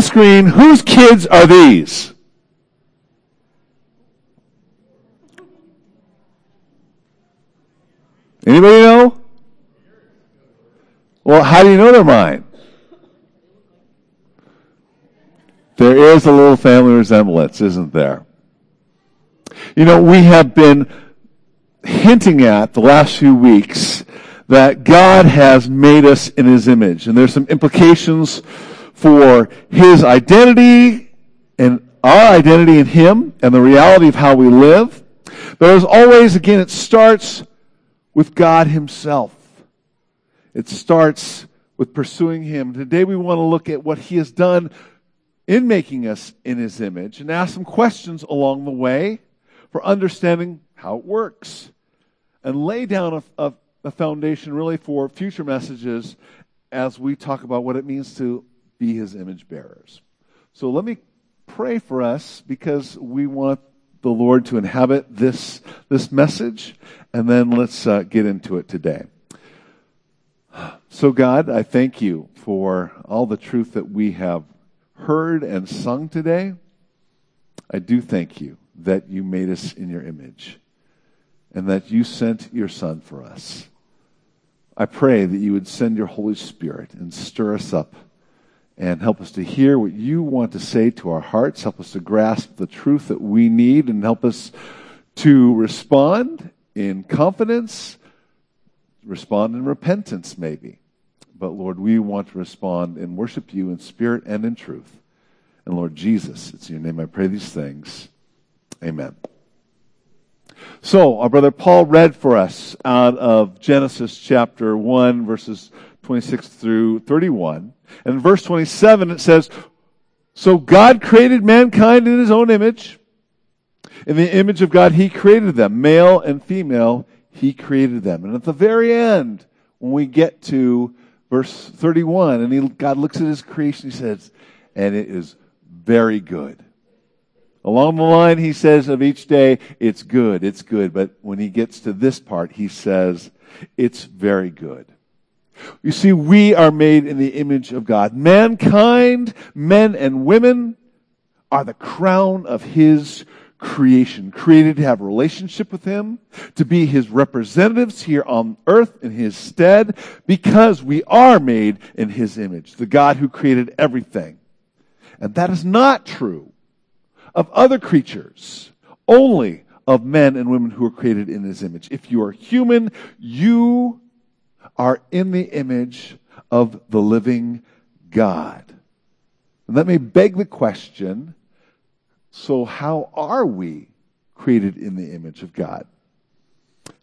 screen, whose kids are these? Anybody know? Well, how do you know they're mine? There is a little family resemblance, isn't there? You know, we have been hinting at the last few weeks that God has made us in His image. And there's some implications for His identity and our identity in Him and the reality of how we live. But as always, again, it starts with God Himself. It starts with pursuing Him. Today we want to look at what He has done in making us in His image and ask some questions along the way for understanding how it works and lay down a, a, a foundation really for future messages as we talk about what it means to be His image bearers. So let me pray for us because we want the Lord to inhabit this, this message, and then let's uh, get into it today. So, God, I thank you for all the truth that we have heard and sung today. I do thank you that you made us in your image and that you sent your Son for us. I pray that you would send your Holy Spirit and stir us up and help us to hear what you want to say to our hearts. Help us to grasp the truth that we need and help us to respond in confidence, respond in repentance, maybe. But Lord, we want to respond and worship you in spirit and in truth. And Lord Jesus, it's in your name I pray these things. Amen. So, our brother Paul read for us out of Genesis chapter 1, verses 26 through 31. And verse 27, it says, So God created mankind in his own image. In the image of God, he created them. Male and female, he created them. And at the very end, when we get to verse 31, and he, God looks at his creation, he says, And it is very good. Along the line, he says of each day, it's good, it's good. But when he gets to this part, he says, it's very good. You see, we are made in the image of God. Mankind, men and women, are the crown of his creation, created to have a relationship with him, to be his representatives here on earth in his stead, because we are made in his image, the God who created everything. And that is not true of other creatures, only of men and women who are created in his image. If you are human, you are in the image of the living God. That may beg the question so, how are we created in the image of God?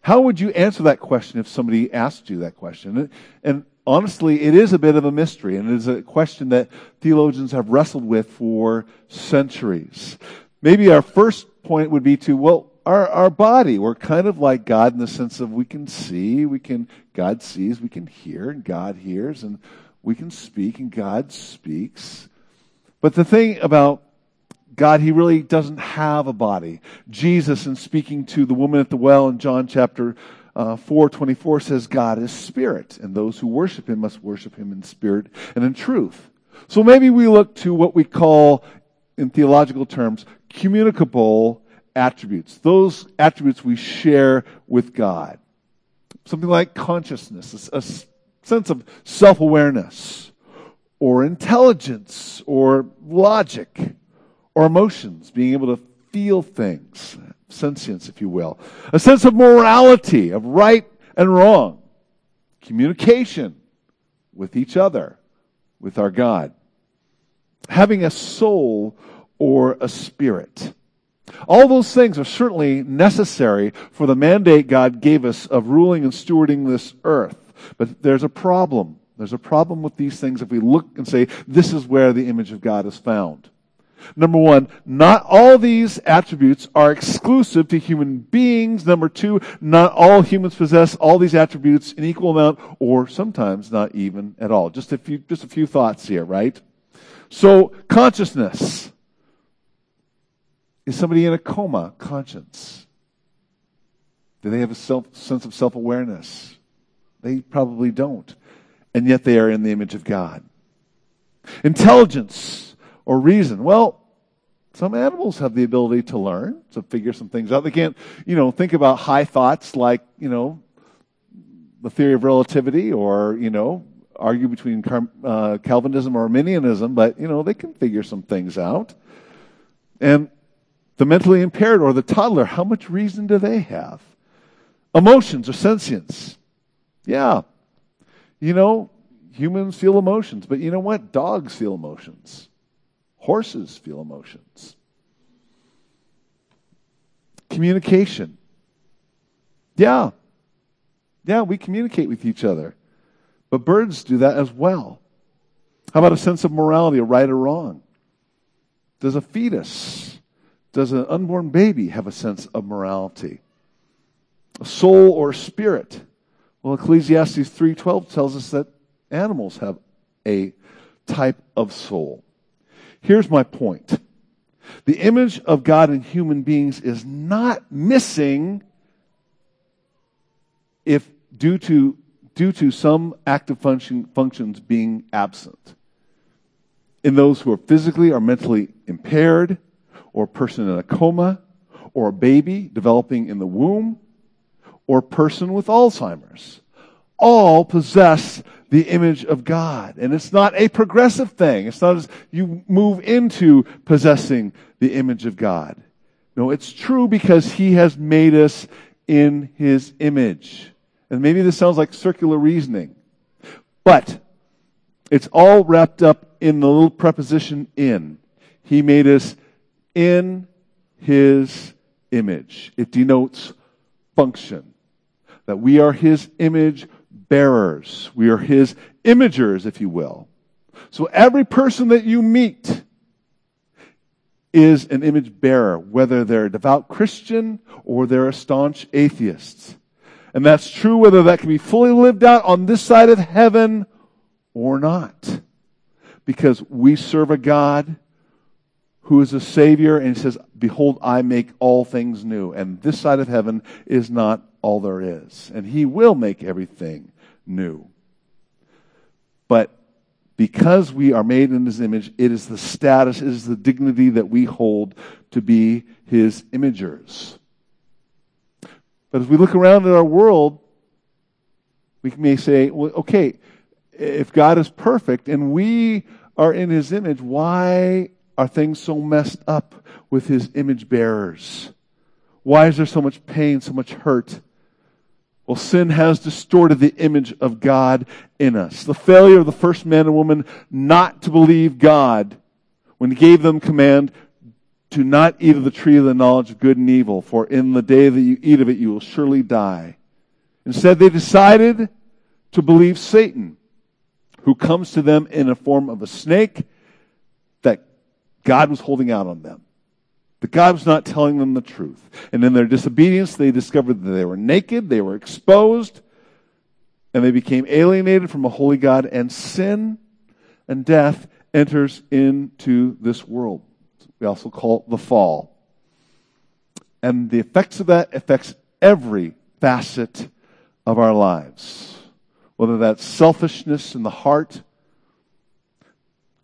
How would you answer that question if somebody asked you that question? And honestly, it is a bit of a mystery, and it is a question that theologians have wrestled with for centuries. Maybe our first point would be to, well, our, our body. We're kind of like God in the sense of we can see, we can, God sees, we can hear, and God hears, and we can speak, and God speaks. But the thing about God, He really doesn't have a body. Jesus, in speaking to the woman at the well in John chapter uh, 424 says God is spirit, and those who worship him must worship him in spirit and in truth. So maybe we look to what we call, in theological terms, communicable attributes, those attributes we share with God. Something like consciousness, a, sense of self awareness, or intelligence, or logic, or emotions, being able to feel things, sentience, if you will, a sense of morality, of right and wrong, communication with each other, with our God, having a soul or a spirit. All those things are certainly necessary for the mandate God gave us of ruling and stewarding this earth. But there's a problem. There's a problem with these things if we look and say, this is where the image of God is found. Number one, not all these attributes are exclusive to human beings. Number two, not all humans possess all these attributes in equal amount or sometimes not even at all. Just a few, just a few thoughts here, right? So, consciousness. Is somebody in a coma conscious? Do they have a self, sense of self awareness? They probably don't. And yet they are in the image of God. Intelligence. or reason. Well, some animals have the ability to learn, to figure some things out. They can't, you know, think about high thoughts like, you know, the theory of relativity or, you know, argue between uh, Calvinism or Arminianism, but, you know, they can figure some things out. And the mentally impaired or the toddler, how much reason do they have? Emotions or sentience. Yeah. You know, humans feel emotions, but you know what? Dogs feel emotions. Horses feel emotions. Communication. Yeah. Yeah, we communicate with each other. But birds do that as well. How about a sense of morality, a right or wrong? Does a fetus, does an unborn baby have a sense of morality? A soul or spirit? Well, Ecclesiastes 3:12 tells us that animals have a type of soul. Here's my point. The image of God in human beings is not missing if due to due to some active function, functions being absent. In those who are physically or mentally impaired, or a person in a coma, or a baby developing in the womb, or a person with Alzheimer's. All possess the image of God. And it's not a progressive thing. It's not as you move into possessing the image of God. No, it's true because He has made us in His image. And maybe this sounds like circular reasoning, but it's all wrapped up in the little preposition in. He made us in his image. It denotes function. That we are his image bearers. We are his imagers, if you will. So every person that you meet is an image bearer, whether they're a devout Christian or they're a staunch atheist. And that's true whether that can be fully lived out on this side of heaven or not. Because we serve a God who is a Savior and he says, Behold, I make all things new. And this side of heaven is not all there is. And he will make everything new. But because we are made in his image, it is the status, it is the dignity that we hold to be his imagers. But as we look around at our world, we may say, well, okay, if God is perfect and we are in his image, why are things so messed up with his image bearers? Why is there so much pain, so much hurt? Well, sin has distorted the image of God in us. The failure of the first man and woman not to believe God when he gave them command to not eat of the tree of the knowledge of good and evil, for in the day that you eat of it, you will surely die. Instead, they decided to believe Satan, who comes to them in a form of a snake God was holding out on them. That God was not telling them the truth. And in their disobedience, they discovered that they were naked, they were exposed, and they became alienated from a holy God, and sin and death enters into this world. We also call it the fall. And the effects of that affects every facet of our lives. Whether that's selfishness in the heart,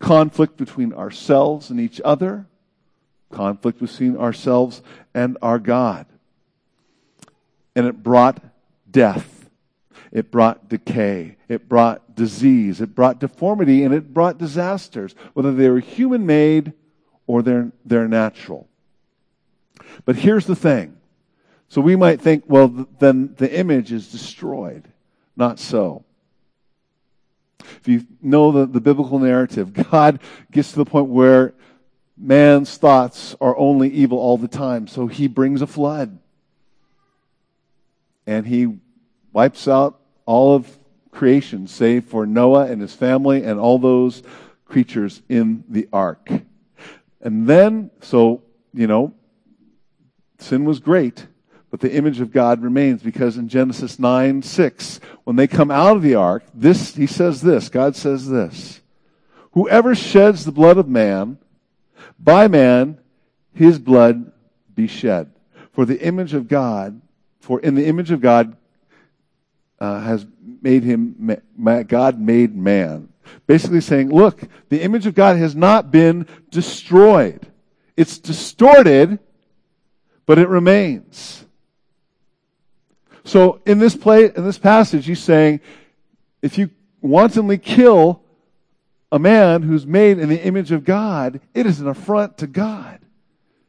conflict between ourselves and each other, conflict between ourselves and our God. And it brought death. It brought decay. It brought disease. It brought deformity and it brought disasters, whether they were human made or they're, they're natural. But here's the thing. So we might think, well, then the image is destroyed. Not so. If you know the, the biblical narrative, God gets to the point where man's thoughts are only evil all the time. So he brings a flood. And he wipes out all of creation, save for Noah and his family and all those creatures in the ark. And then, so, you know, sin was great, but the image of God remains because in Genesis 9 6, when they come out of the ark, this, he says this, God says this Whoever sheds the blood of man, by man, his blood be shed. For the image of God, for in the image of God uh, has made him, God made man. basically saying, look, the image of God has not been destroyed. It's distorted, but it remains. So in this play, in this passage, he's saying, if you wantonly kill a man who's made in the image of God, it is an affront to God.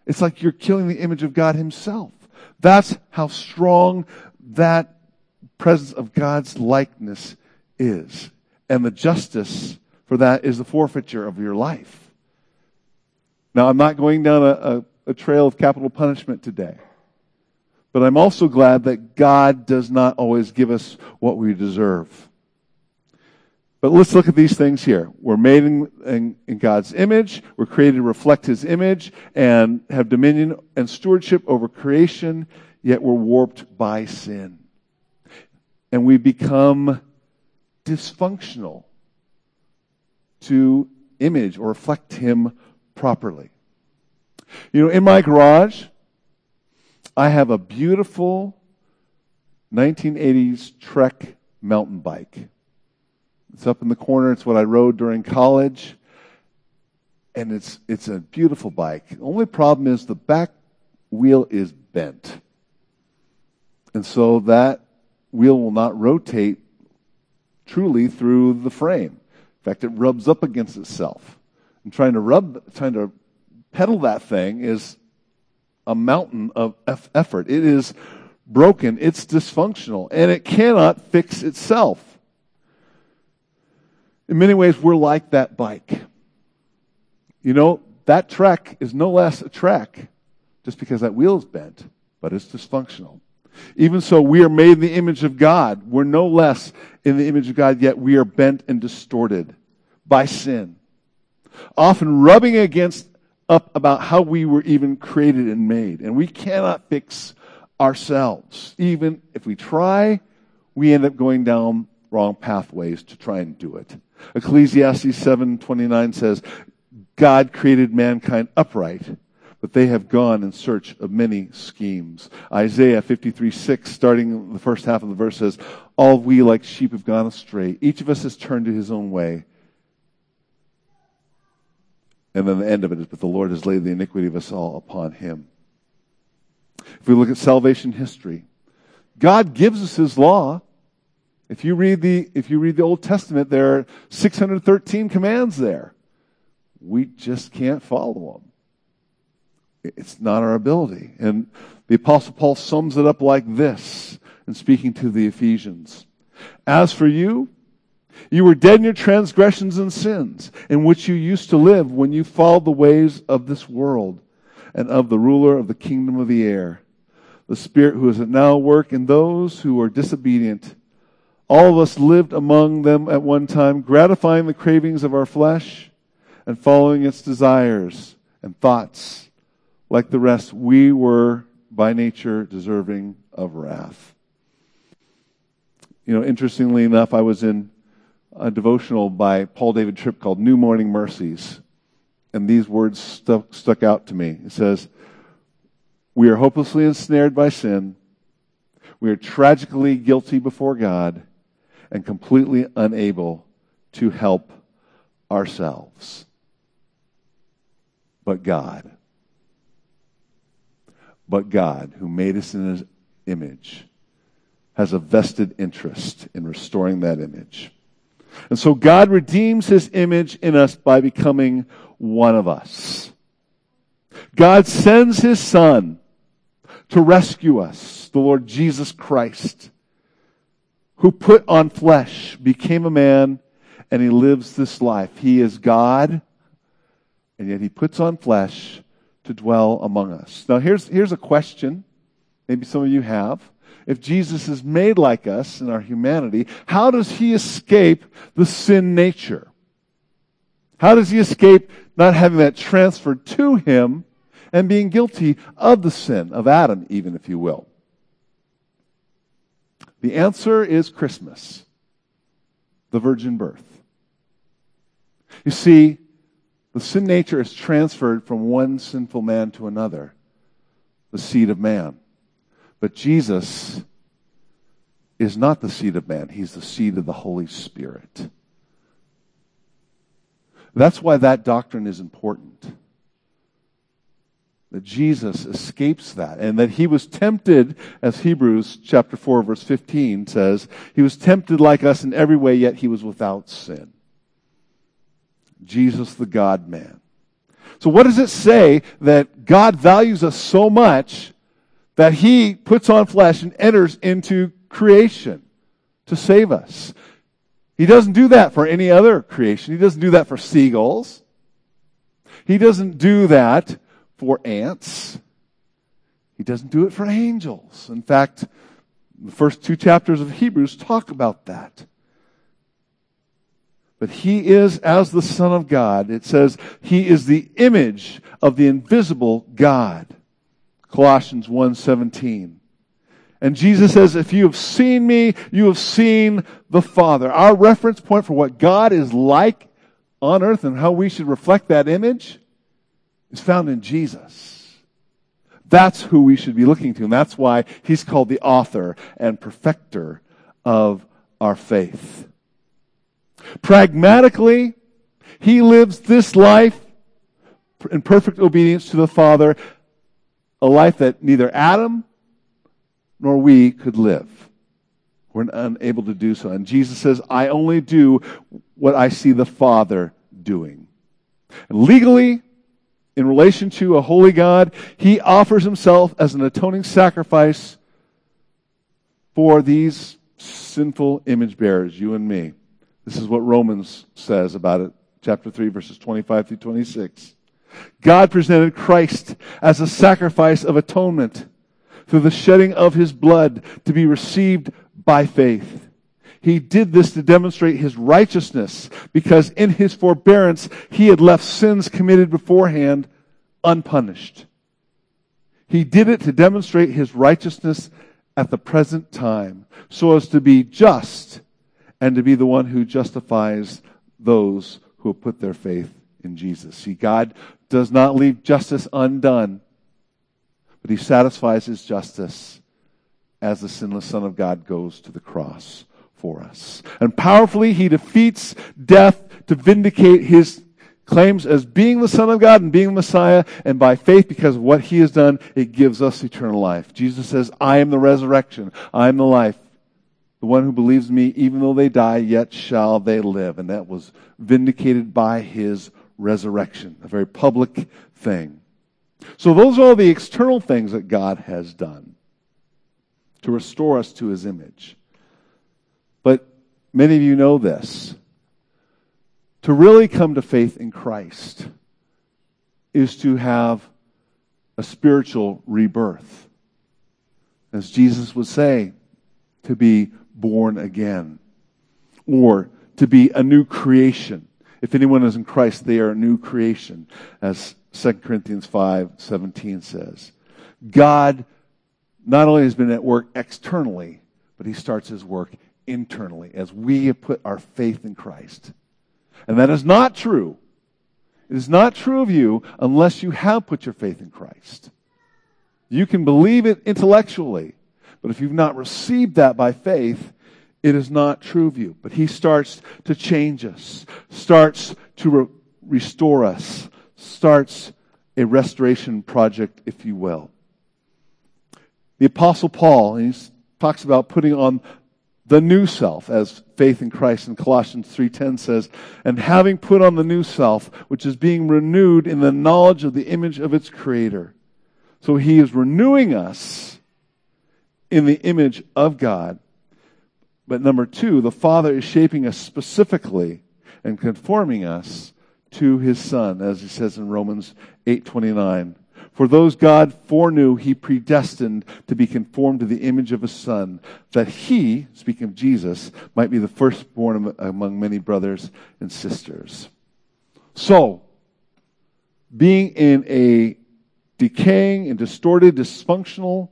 It's like you're killing the image of God himself. That's how strong that presence of God's likeness is. And the justice for that is the forfeiture of your life. Now, I'm not going down a, a, a trail of capital punishment today. But I'm also glad that God does not always give us what we deserve. But let's look at these things here. We're made in, in, in, God's image. We're created to reflect His image and have dominion and stewardship over creation, yet we're warped by sin. And we become dysfunctional to image or reflect Him properly. You know, in my garage, I have a beautiful 1980s Trek mountain bike. It's up in the corner. It's what I rode during college. And it's, it's a beautiful bike. The only problem is the back wheel is bent. And so that wheel will not rotate truly through the frame. In fact, it rubs up against itself. And trying to rub, trying to pedal that thing is a mountain of effort. It is broken. It's dysfunctional and it cannot fix itself. In many ways, we're like that bike. You know, that trek is no less a trek just because that wheel is bent, but it's dysfunctional. Even so, we are made in the image of God. We're no less in the image of God, yet we are bent and distorted by sin. Often rubbing against up about how we were even created and made. And we cannot fix ourselves. Even if we try, we end up going down wrong pathways to try and do it. Ecclesiastes 7:29 says, God created mankind upright, but they have gone in search of many schemes. Isaiah 53:6 starting the first half of the verse says, all we like sheep have gone astray. Each of us has turned to his own way. And then the end of it is, but the Lord has laid the iniquity of us all upon him. If we look at salvation history, God gives us his law. If you read the, if you read the Old Testament, there are 613 commands there. We just can't follow them. It's not our ability. And the apostle Paul sums it up like this in speaking to the Ephesians. As for you, you were dead in your transgressions and sins, in which you used to live when you followed the ways of this world and of the ruler of the kingdom of the air, the Spirit who is at now work in those who are disobedient. All of us lived among them at one time, gratifying the cravings of our flesh and following its desires and thoughts. Like the rest, we were by nature deserving of wrath. You know, interestingly enough, I was in a devotional by Paul David Tripp called New Morning Mercies. And these words stuck, stuck out to me. It says, We are hopelessly ensnared by sin. We are tragically guilty before God and completely unable to help ourselves. But God, but God, who made us in his image, has a vested interest in restoring that image. And so God redeems his image in us by becoming one of us. God sends his son to rescue us, the Lord Jesus Christ, who put on flesh, became a man, and he lives this life. He is God, and yet he puts on flesh to dwell among us. Now here's, here's a question maybe some of you have if Jesus is made like us in our humanity, how does he escape the sin nature? How does he escape not having that transferred to him and being guilty of the sin of Adam, even if you will? The answer is Christmas, the virgin birth. You see, the sin nature is transferred from one sinful man to another, the seed of man. But Jesus is not the seed of man, he's the seed of the Holy Spirit. That's why that doctrine is important. That Jesus escapes that and that he was tempted, as Hebrews chapter 4 verse 15 says, he was tempted like us in every way, yet he was without sin. Jesus the God man. So what does it say that God values us so much that he puts on flesh and enters into creation to save us? He doesn't do that for any other creation. He doesn't do that for seagulls. He doesn't do that for ants. He doesn't do it for angels. In fact, the first two chapters of Hebrews talk about that. But he is as the Son of God. It says he is the image of the invisible God. Colossians 1:17. And Jesus says, if you have seen me, you have seen the Father. Our reference point for what God is like on earth and how we should reflect that image is found in Jesus. That's who we should be looking to. And that's why he's called the author and perfecter of our faith. Pragmatically, he lives this life in perfect obedience to the Father, a life that neither Adam nor we could live. We're unable to do so. And Jesus says, I only do what I see the Father doing. And legally, in relation to a holy God, he offers himself as an atoning sacrifice for these sinful image bearers, you and me. This is what Romans says about it, chapter 3, verses 25 through 26. God presented Christ as a sacrifice of atonement through the shedding of his blood to be received by faith. He did this to demonstrate his righteousness because in his forbearance he had left sins committed beforehand unpunished. He did it to demonstrate his righteousness at the present time so as to be just and to be the one who justifies those who have put their faith in Jesus. See, God does not leave justice undone but he satisfies his justice as the sinless Son of God goes to the cross for us. And powerfully, he defeats death to vindicate his claims as being the Son of God and being the Messiah, and by faith, because of what he has done, it gives us eternal life. Jesus says, I am the resurrection, I am the life. The one who believes me, even though they die, yet shall they live. And that was vindicated by his resurrection, a very public thing. So those are all the external things that God has done to restore us to his image. But many of you know this. To really come to faith in Christ is to have a spiritual rebirth. As Jesus would say, to be born again or to be a new creation. If anyone is in Christ, they are a new creation, as 2 Corinthians 5 17 says. God not only has been at work externally, but he starts his work internally as we have put our faith in Christ. And that is not true. It is not true of you unless you have put your faith in Christ. You can believe it intellectually, but if you've not received that by faith, it is not true of you. But he starts to change us, starts to re- restore us, starts a restoration project, if you will. The Apostle Paul, he talks about putting on the new self as faith in Christ in Colossians 3:10 says, and having put on the new self, which is being renewed in the knowledge of the image of its creator. So he is renewing us in the image of God. But number 2, the Father is shaping us specifically and conforming us to his son, as he says in Romans 8:29. For those God foreknew, he predestined to be conformed to the image of his son, that he, speaking of Jesus, might be the firstborn among many brothers and sisters. So, being in a decaying and distorted, dysfunctional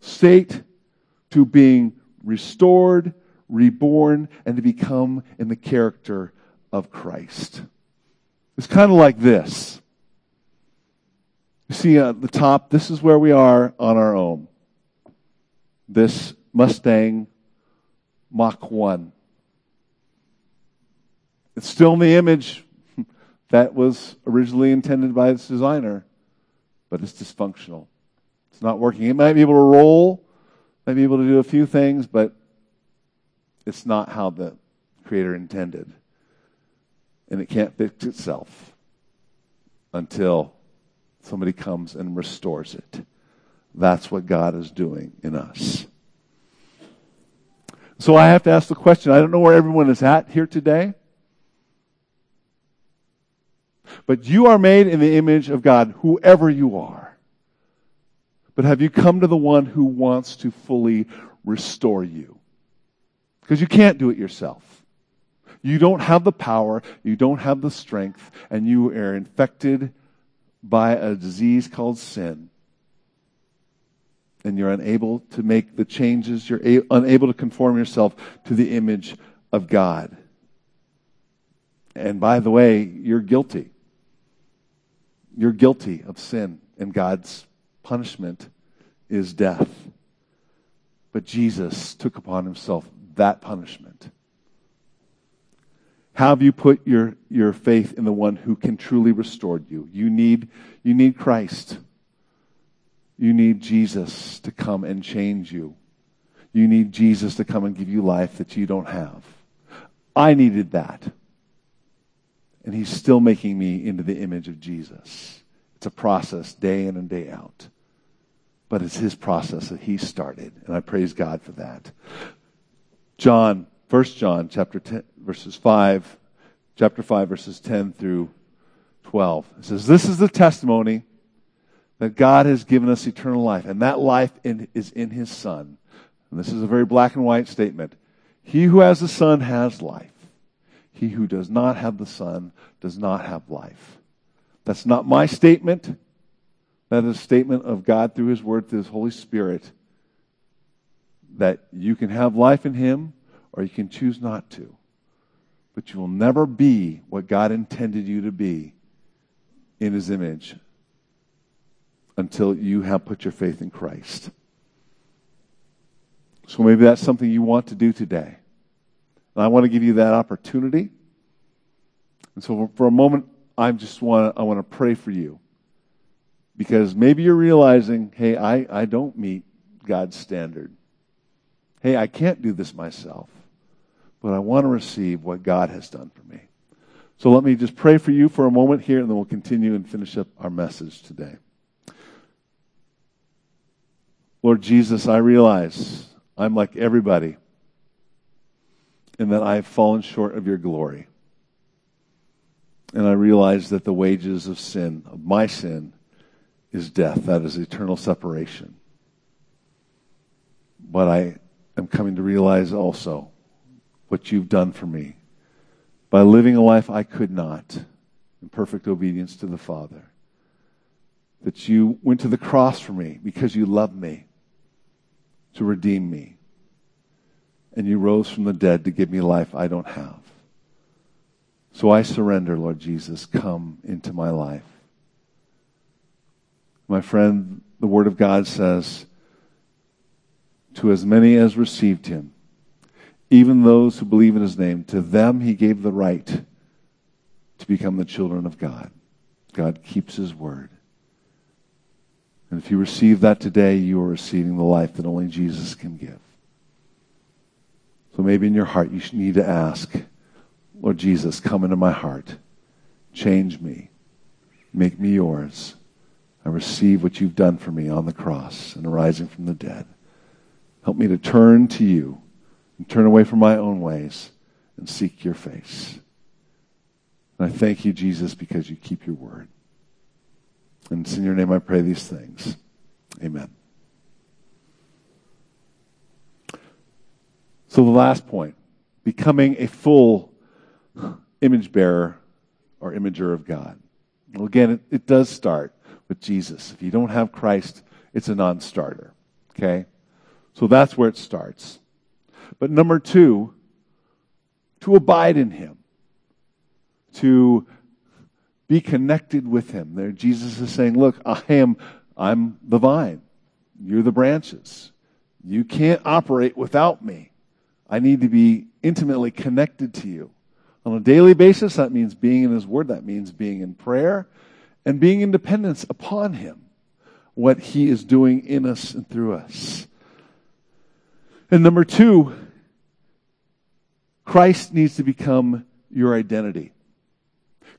state to being restored, reborn, and to become in the character of Christ. It's kind of like this. You see at the top, this is where we are on our own. This Mustang Mach 1. It's still in the image that was originally intended by its designer, but it's dysfunctional. It's not working. It might be able to roll, might be able to do a few things, but it's not how the Creator intended. And it can't fix itself until somebody comes and restores it. That's what God is doing in us. So I have to ask the question I don't know where everyone is at here today. But you are made in the image of God, whoever you are. But have you come to the one who wants to fully restore you? Because you can't do it yourself. You don't have the power, you don't have the strength, and you are infected by a disease called sin. And you're unable to make the changes, you're a- unable to conform yourself to the image of God. And by the way, you're guilty. You're guilty of sin, and God's punishment is death. But Jesus took upon himself that punishment. Have you put your, your faith in the one who can truly restore you? You need, you need Christ. You need Jesus to come and change you. You need Jesus to come and give you life that you don't have. I needed that. And he's still making me into the image of Jesus. It's a process day in and day out. But it's his process that he started. And I praise God for that. John, 1 John chapter 10, verses 5, chapter 5, verses 10 through 12. It says, This is the testimony that God has given us eternal life, and that life in, is in his Son. And this is a very black and white statement. He who has the Son has life. He who does not have the Son does not have life. That's not my statement. That is a statement of God through His Word, through His Holy Spirit, that you can have life in Him or you can choose not to. But you will never be what God intended you to be in His image until you have put your faith in Christ. So maybe that's something you want to do today. And I want to give you that opportunity. And so for a moment, I just want to, I want to pray for you. Because maybe you're realizing, hey, I, I don't meet God's standard. Hey, I can't do this myself. But I want to receive what God has done for me. So let me just pray for you for a moment here, and then we'll continue and finish up our message today. Lord Jesus, I realize I'm like everybody and that I have fallen short of your glory. And I realize that the wages of sin, of my sin, is death. That is eternal separation. But I am coming to realize also what you've done for me by living a life I could not in perfect obedience to the Father. That you went to the cross for me because you loved me to redeem me and you rose from the dead to give me life I don't have. So I surrender, Lord Jesus. Come into my life. My friend, the Word of God says, To as many as received him, even those who believe in his name, to them he gave the right to become the children of God. God keeps his word. And if you receive that today, you are receiving the life that only Jesus can give. So maybe in your heart you need to ask, Lord Jesus, come into my heart. Change me. Make me yours. I receive what you've done for me on the cross and arising from the dead. Help me to turn to you and turn away from my own ways and seek your face. And I thank you, Jesus, because you keep your word. And it's in your name I pray these things. Amen. So the last point, becoming a full image bearer or imager of God. Well, again, it, it does start with Jesus. If you don't have Christ, it's a non starter. Okay? So that's where it starts. But number two, to abide in Him, to be connected with Him. There, Jesus is saying, Look, I am, I'm the vine. You're the branches. You can't operate without me. I need to be intimately connected to you. On a daily basis, that means being in His Word, that means being in prayer, and being in dependence upon Him, what He is doing in us and through us. And number two, Christ needs to become your identity.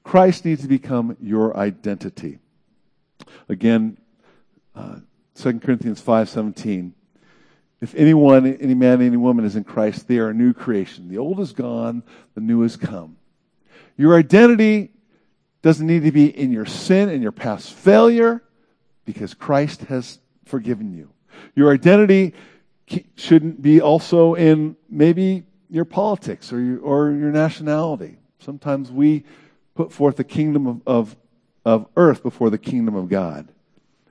Christ needs to become your identity. Again, uh, 2 Corinthians 5.17. If anyone, any man, any woman is in Christ, they are a new creation. The old is gone, the new has come. Your identity doesn't need to be in your sin and your past failure because Christ has forgiven you. Your identity shouldn't be also in maybe your politics or your, or your nationality. Sometimes we put forth the kingdom of, of, of earth before the kingdom of God.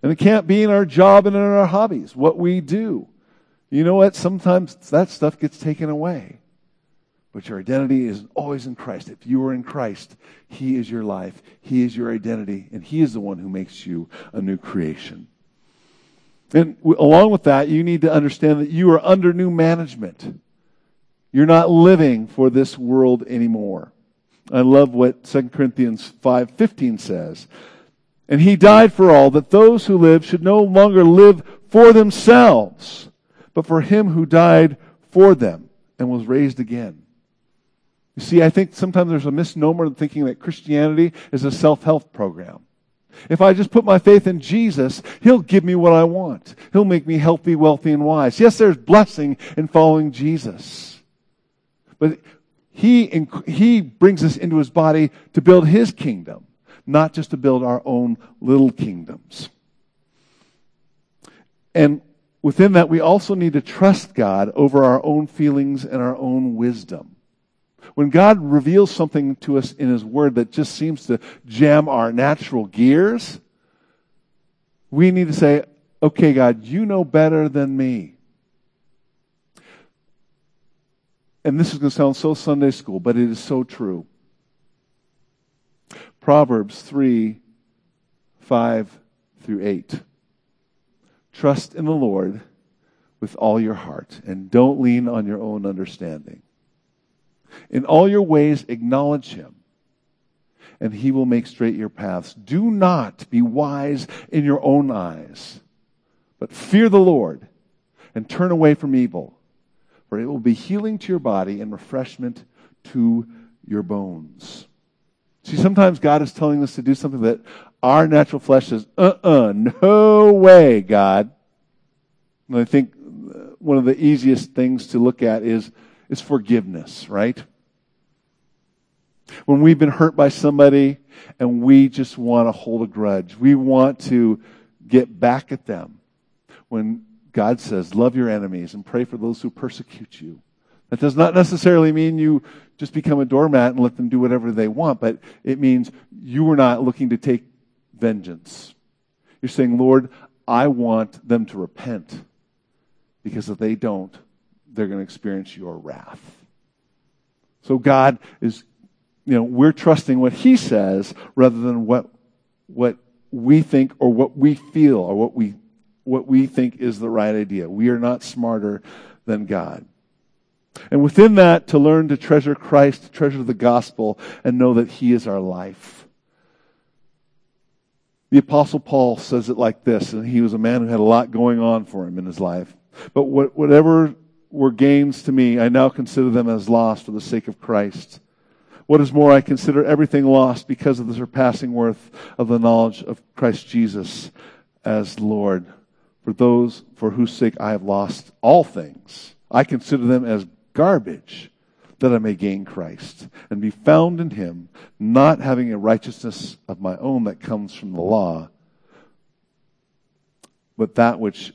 And it can't be in our job and in our hobbies, what we do. You know what? Sometimes that stuff gets taken away. But your identity is always in Christ. If you are in Christ, He is your life, He is your identity, and He is the one who makes you a new creation. And along with that, you need to understand that you are under new management. You're not living for this world anymore. I love what 2 Corinthians 5:15 says. And he died for all that those who live should no longer live for themselves, but for him who died for them and was raised again. You see, I think sometimes there's a misnomer in thinking that Christianity is a self-help program. If I just put my faith in Jesus, He'll give me what I want. He'll make me healthy, wealthy, and wise. Yes, there's blessing in following Jesus. But He, he brings us into His body to build His kingdom, not just to build our own little kingdoms. And within that, we also need to trust God over our own feelings and our own wisdom. When God reveals something to us in His Word that just seems to jam our natural gears, we need to say, okay, God, you know better than me. And this is going to sound so Sunday school, but it is so true. Proverbs 3 5 through 8. Trust in the Lord with all your heart and don't lean on your own understanding. In all your ways, acknowledge him, and he will make straight your paths. Do not be wise in your own eyes, but fear the Lord and turn away from evil, for it will be healing to your body and refreshment to your bones. See, sometimes God is telling us to do something that our natural flesh says, uh uh-uh, uh no way, God. And I think one of the easiest things to look at is is forgiveness, right? When we've been hurt by somebody and we just want to hold a grudge, we want to get back at them. When God says, love your enemies and pray for those who persecute you. That does not necessarily mean you just become a doormat and let them do whatever they want, but it means you are not looking to take vengeance. You're saying, Lord, I want them to repent because if they don't, they're going to experience your wrath. So God is, you know, we're trusting what He says rather than what, what we think or what we feel or what we, what we think is the right idea. We are not smarter than God. And within that, to learn to treasure Christ, to treasure the gospel, and know that He is our life. The Apostle Paul says it like this, and he was a man who had a lot going on for him in his life. But what, whatever were gains to me, I now consider them as lost for the sake of Christ. What is more, I consider everything lost because of the surpassing worth of the knowledge of Christ Jesus as Lord. For those for whose sake I have lost all things, I consider them as garbage that I may gain Christ and be found in him, not having a righteousness of my own that comes from the law, but that which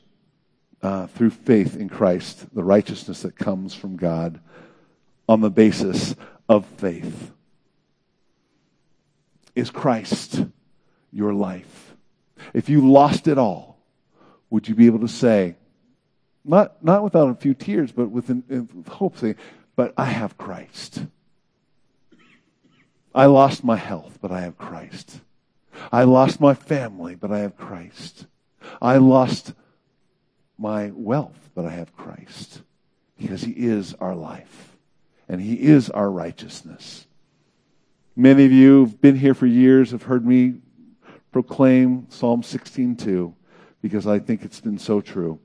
uh, through faith in Christ, the righteousness that comes from God on the basis of faith. Is Christ your life? If you lost it all, would you be able to say, not, not without a few tears, but with, with hope, say, but I have Christ. I lost my health, but I have Christ. I lost my family, but I have Christ. I lost my wealth, but I have Christ because he is our life and he is our righteousness. Many of you who've been here for years have heard me proclaim Psalm 16:2 because I think it's been so true.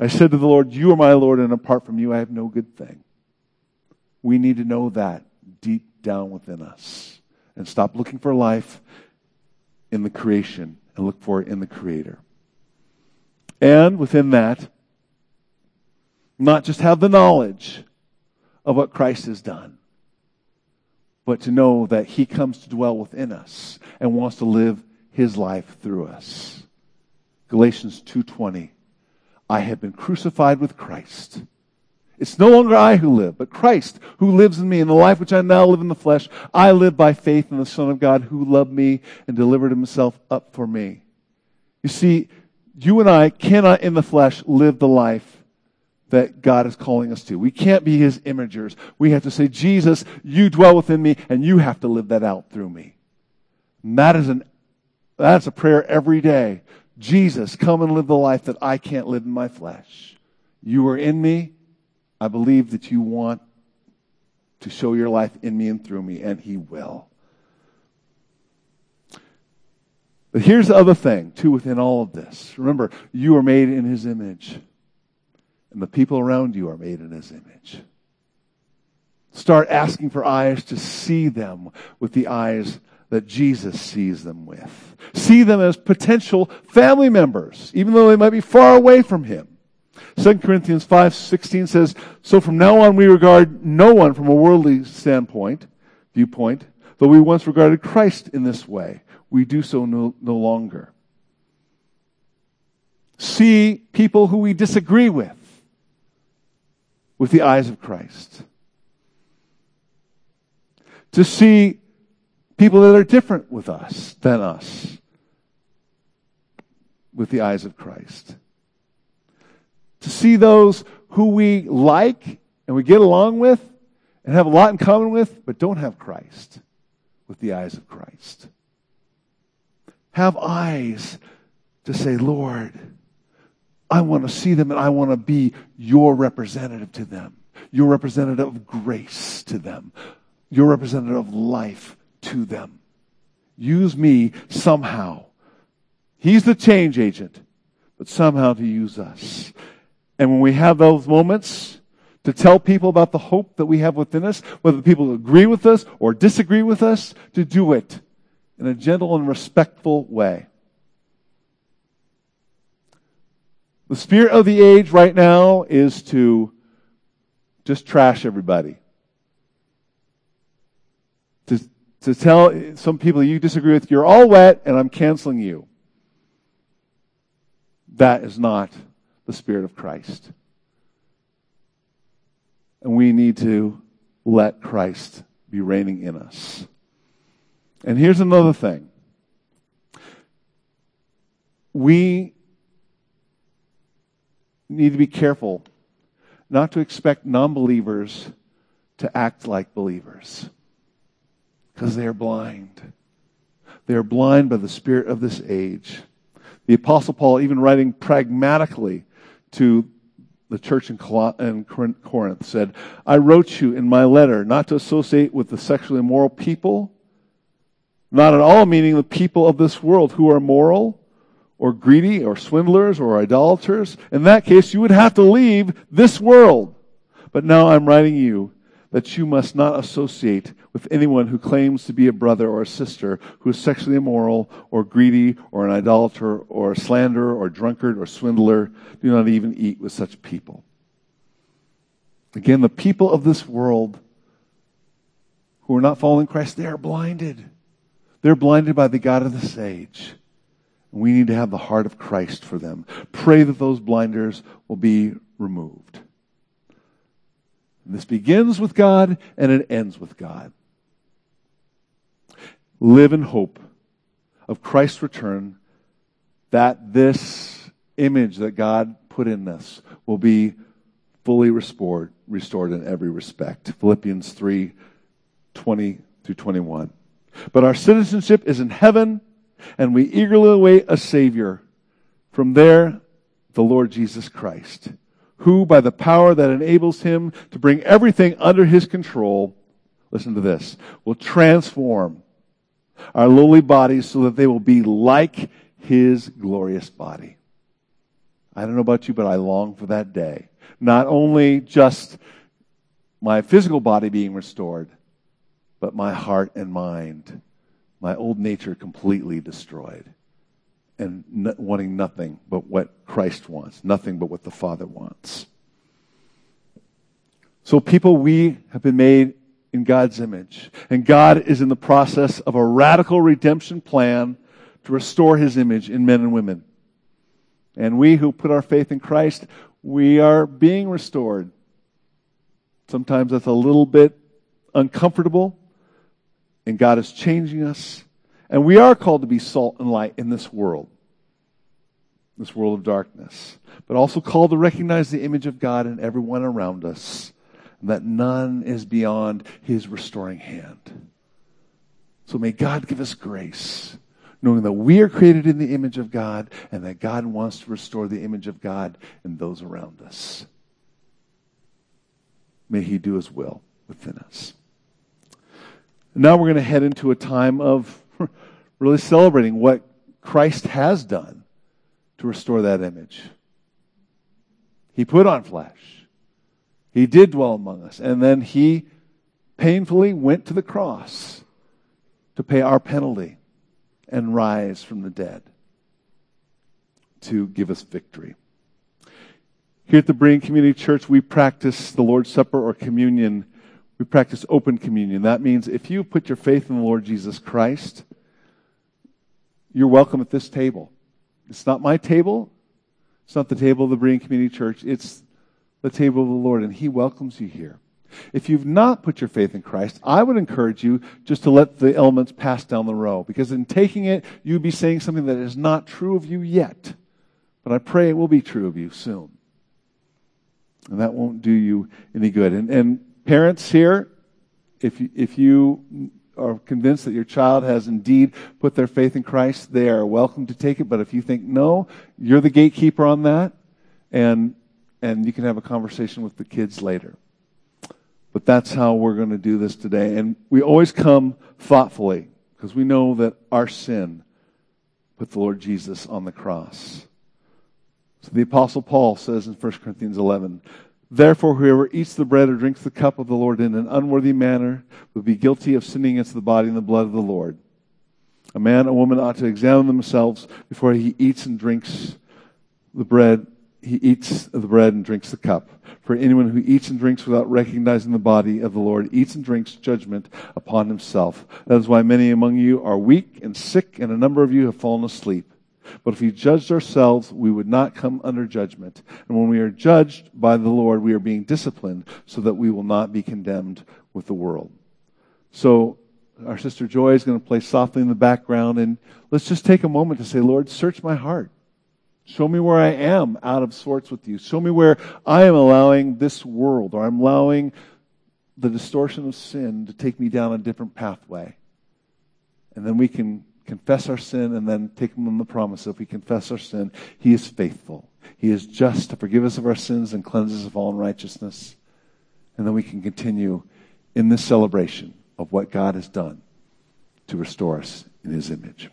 I said to the Lord, You are my Lord, and apart from you, I have no good thing. We need to know that deep down within us and stop looking for life in the creation and look for it in the Creator. And within that, not just have the knowledge of what Christ has done, but to know that He comes to dwell within us and wants to live His life through us. Galatians 2:20 I have been crucified with Christ. It's no longer I who live, but Christ who lives in me. In the life which I now live in the flesh, I live by faith in the Son of God who loved me and delivered himself up for me. You see, you and I cannot in the flesh live the life that God is calling us to. We can't be his imagers. We have to say, Jesus, you dwell within me and you have to live that out through me. And that is an, that's a prayer every day. Jesus, come and live the life that I can't live in my flesh. You are in me. I believe that you want to show your life in me and through me, and He will. But here's the other thing, too, within all of this. Remember, you are made in His image, and the people around you are made in His image. Start asking for eyes to see them with the eyes that Jesus sees them with. See them as potential family members, even though they might be far away from Him. 2 Corinthians 5:16 says, "So from now on we regard no one from a worldly standpoint, viewpoint, though we once regarded Christ in this way, we do so no, no longer." See people who we disagree with with the eyes of Christ. To see people that are different with us than us with the eyes of Christ. To see those who we like and we get along with and have a lot in common with, but don't have Christ with the eyes of Christ. Have eyes to say, Lord, I want to see them and I want to be your representative to them, your representative of grace to them, your representative of life to them. Use me somehow. He's the change agent, but somehow to use us. And when we have those moments to tell people about the hope that we have within us, whether people agree with us or disagree with us, to do it in a gentle and respectful way. The spirit of the age right now is to just trash everybody. To to tell some people you disagree with, you're all wet and I'm canceling you. That is not the Spirit of Christ. And we need to let Christ be reigning in us. And here's another thing. We need to be careful not to expect non believers to act like believers because they are blind. They are blind by the spirit of this age. The Apostle Paul, even writing pragmatically to the church in Corinth, said, I wrote you in my letter not to associate with the sexually immoral people, not at all meaning the people of this world who are moral or greedy or swindlers or idolaters. In that case, you would have to leave this world. But now I'm writing you that you must not associate with anyone who claims to be a brother or a sister who is sexually immoral or greedy or an idolater or a slanderer or drunkard or swindler. Do not even eat with such people. Again, the people of this world who are not following Christ, they are blinded. They're blinded by the God of this age. We need to have the heart of Christ for them. Pray that those blinders will be removed. And This begins with God and it ends with God. Live in hope of Christ's return that this image that God put in us will be fully restored, restored in every respect. Philippians 3 20 through 21. But our citizenship is in heaven, and we eagerly await a Savior. From there, the Lord Jesus Christ who, by the power that enables him to bring everything under his control, listen to this, will transform our lowly bodies so that they will be like his glorious body. I don't know about you, but I long for that day. Not only just my physical body being restored, but my heart and mind, my old nature completely destroyed and wanting nothing but what Christ wants, nothing but what the Father wants. So, people, we have been made in God's image, and God is in the process of a radical redemption plan to restore his image in men and women. And we who put our faith in Christ, we are being restored. Sometimes that's a little bit uncomfortable, and God is changing us. And we are called to be salt and light in this world, this world of darkness, but also called to recognize the image of God in everyone around us, and that none is beyond his restoring hand. So may God give us grace, knowing that we are created in the image of God and that God wants to restore the image of God in those around us. May he do his will within us. Now we're going to head into a time of really celebrating what Christ has done to restore that image. He put on flesh. He did dwell among us. And then he painfully went to the cross to pay our penalty and rise from the dead to give us victory. Here at the Berean Community Church, we practice the Lord's Supper or communion. We practice open communion. That means if you put your faith in the Lord Jesus Christ, you're welcome at this table. It's not my table. It's not the table of the Berean Community Church. It's the table of the Lord, and He welcomes you here. If you've not put your faith in Christ, I would encourage you just to let the elements pass down the row, because in taking it, you'd be saying something that is not true of you yet. But I pray it will be true of you soon. And that won't do you any good. And, and parents here, if you, if you are convinced that your child has indeed put their faith in Christ, they are welcome to take it. But if you think no, you're the gatekeeper on that, and and you can have a conversation with the kids later. But that's how we're going to do this today. And we always come thoughtfully because we know that our sin put the Lord Jesus on the cross. So the Apostle Paul says in 1 Corinthians 11, Therefore, whoever eats the bread or drinks the cup of the Lord in an unworthy manner will be guilty of sinning against the body and the blood of the Lord. A man or woman ought to examine themselves before he eats and drinks the bread. He eats the bread and drinks the cup. For anyone who eats and drinks without recognizing the body of the Lord eats and drinks judgment upon himself. That is why many among you are weak and sick, and a number of you have fallen asleep. But if we judged ourselves, we would not come under judgment. And when we are judged by the Lord, we are being disciplined so that we will not be condemned with the world. So, our sister Joy is going to play softly in the background, and let's just take a moment to say, Lord, search my heart. Show me where I am out of sorts with you. Show me where I am allowing this world, or I'm allowing the distortion of sin to take me down a different pathway. And then we can confess our sin and then take him on the promise if we confess our sin, he is faithful. He is just to forgive us of our sins and cleanse us of all unrighteousness. And then we can continue in this celebration of what God has done to restore us in his image.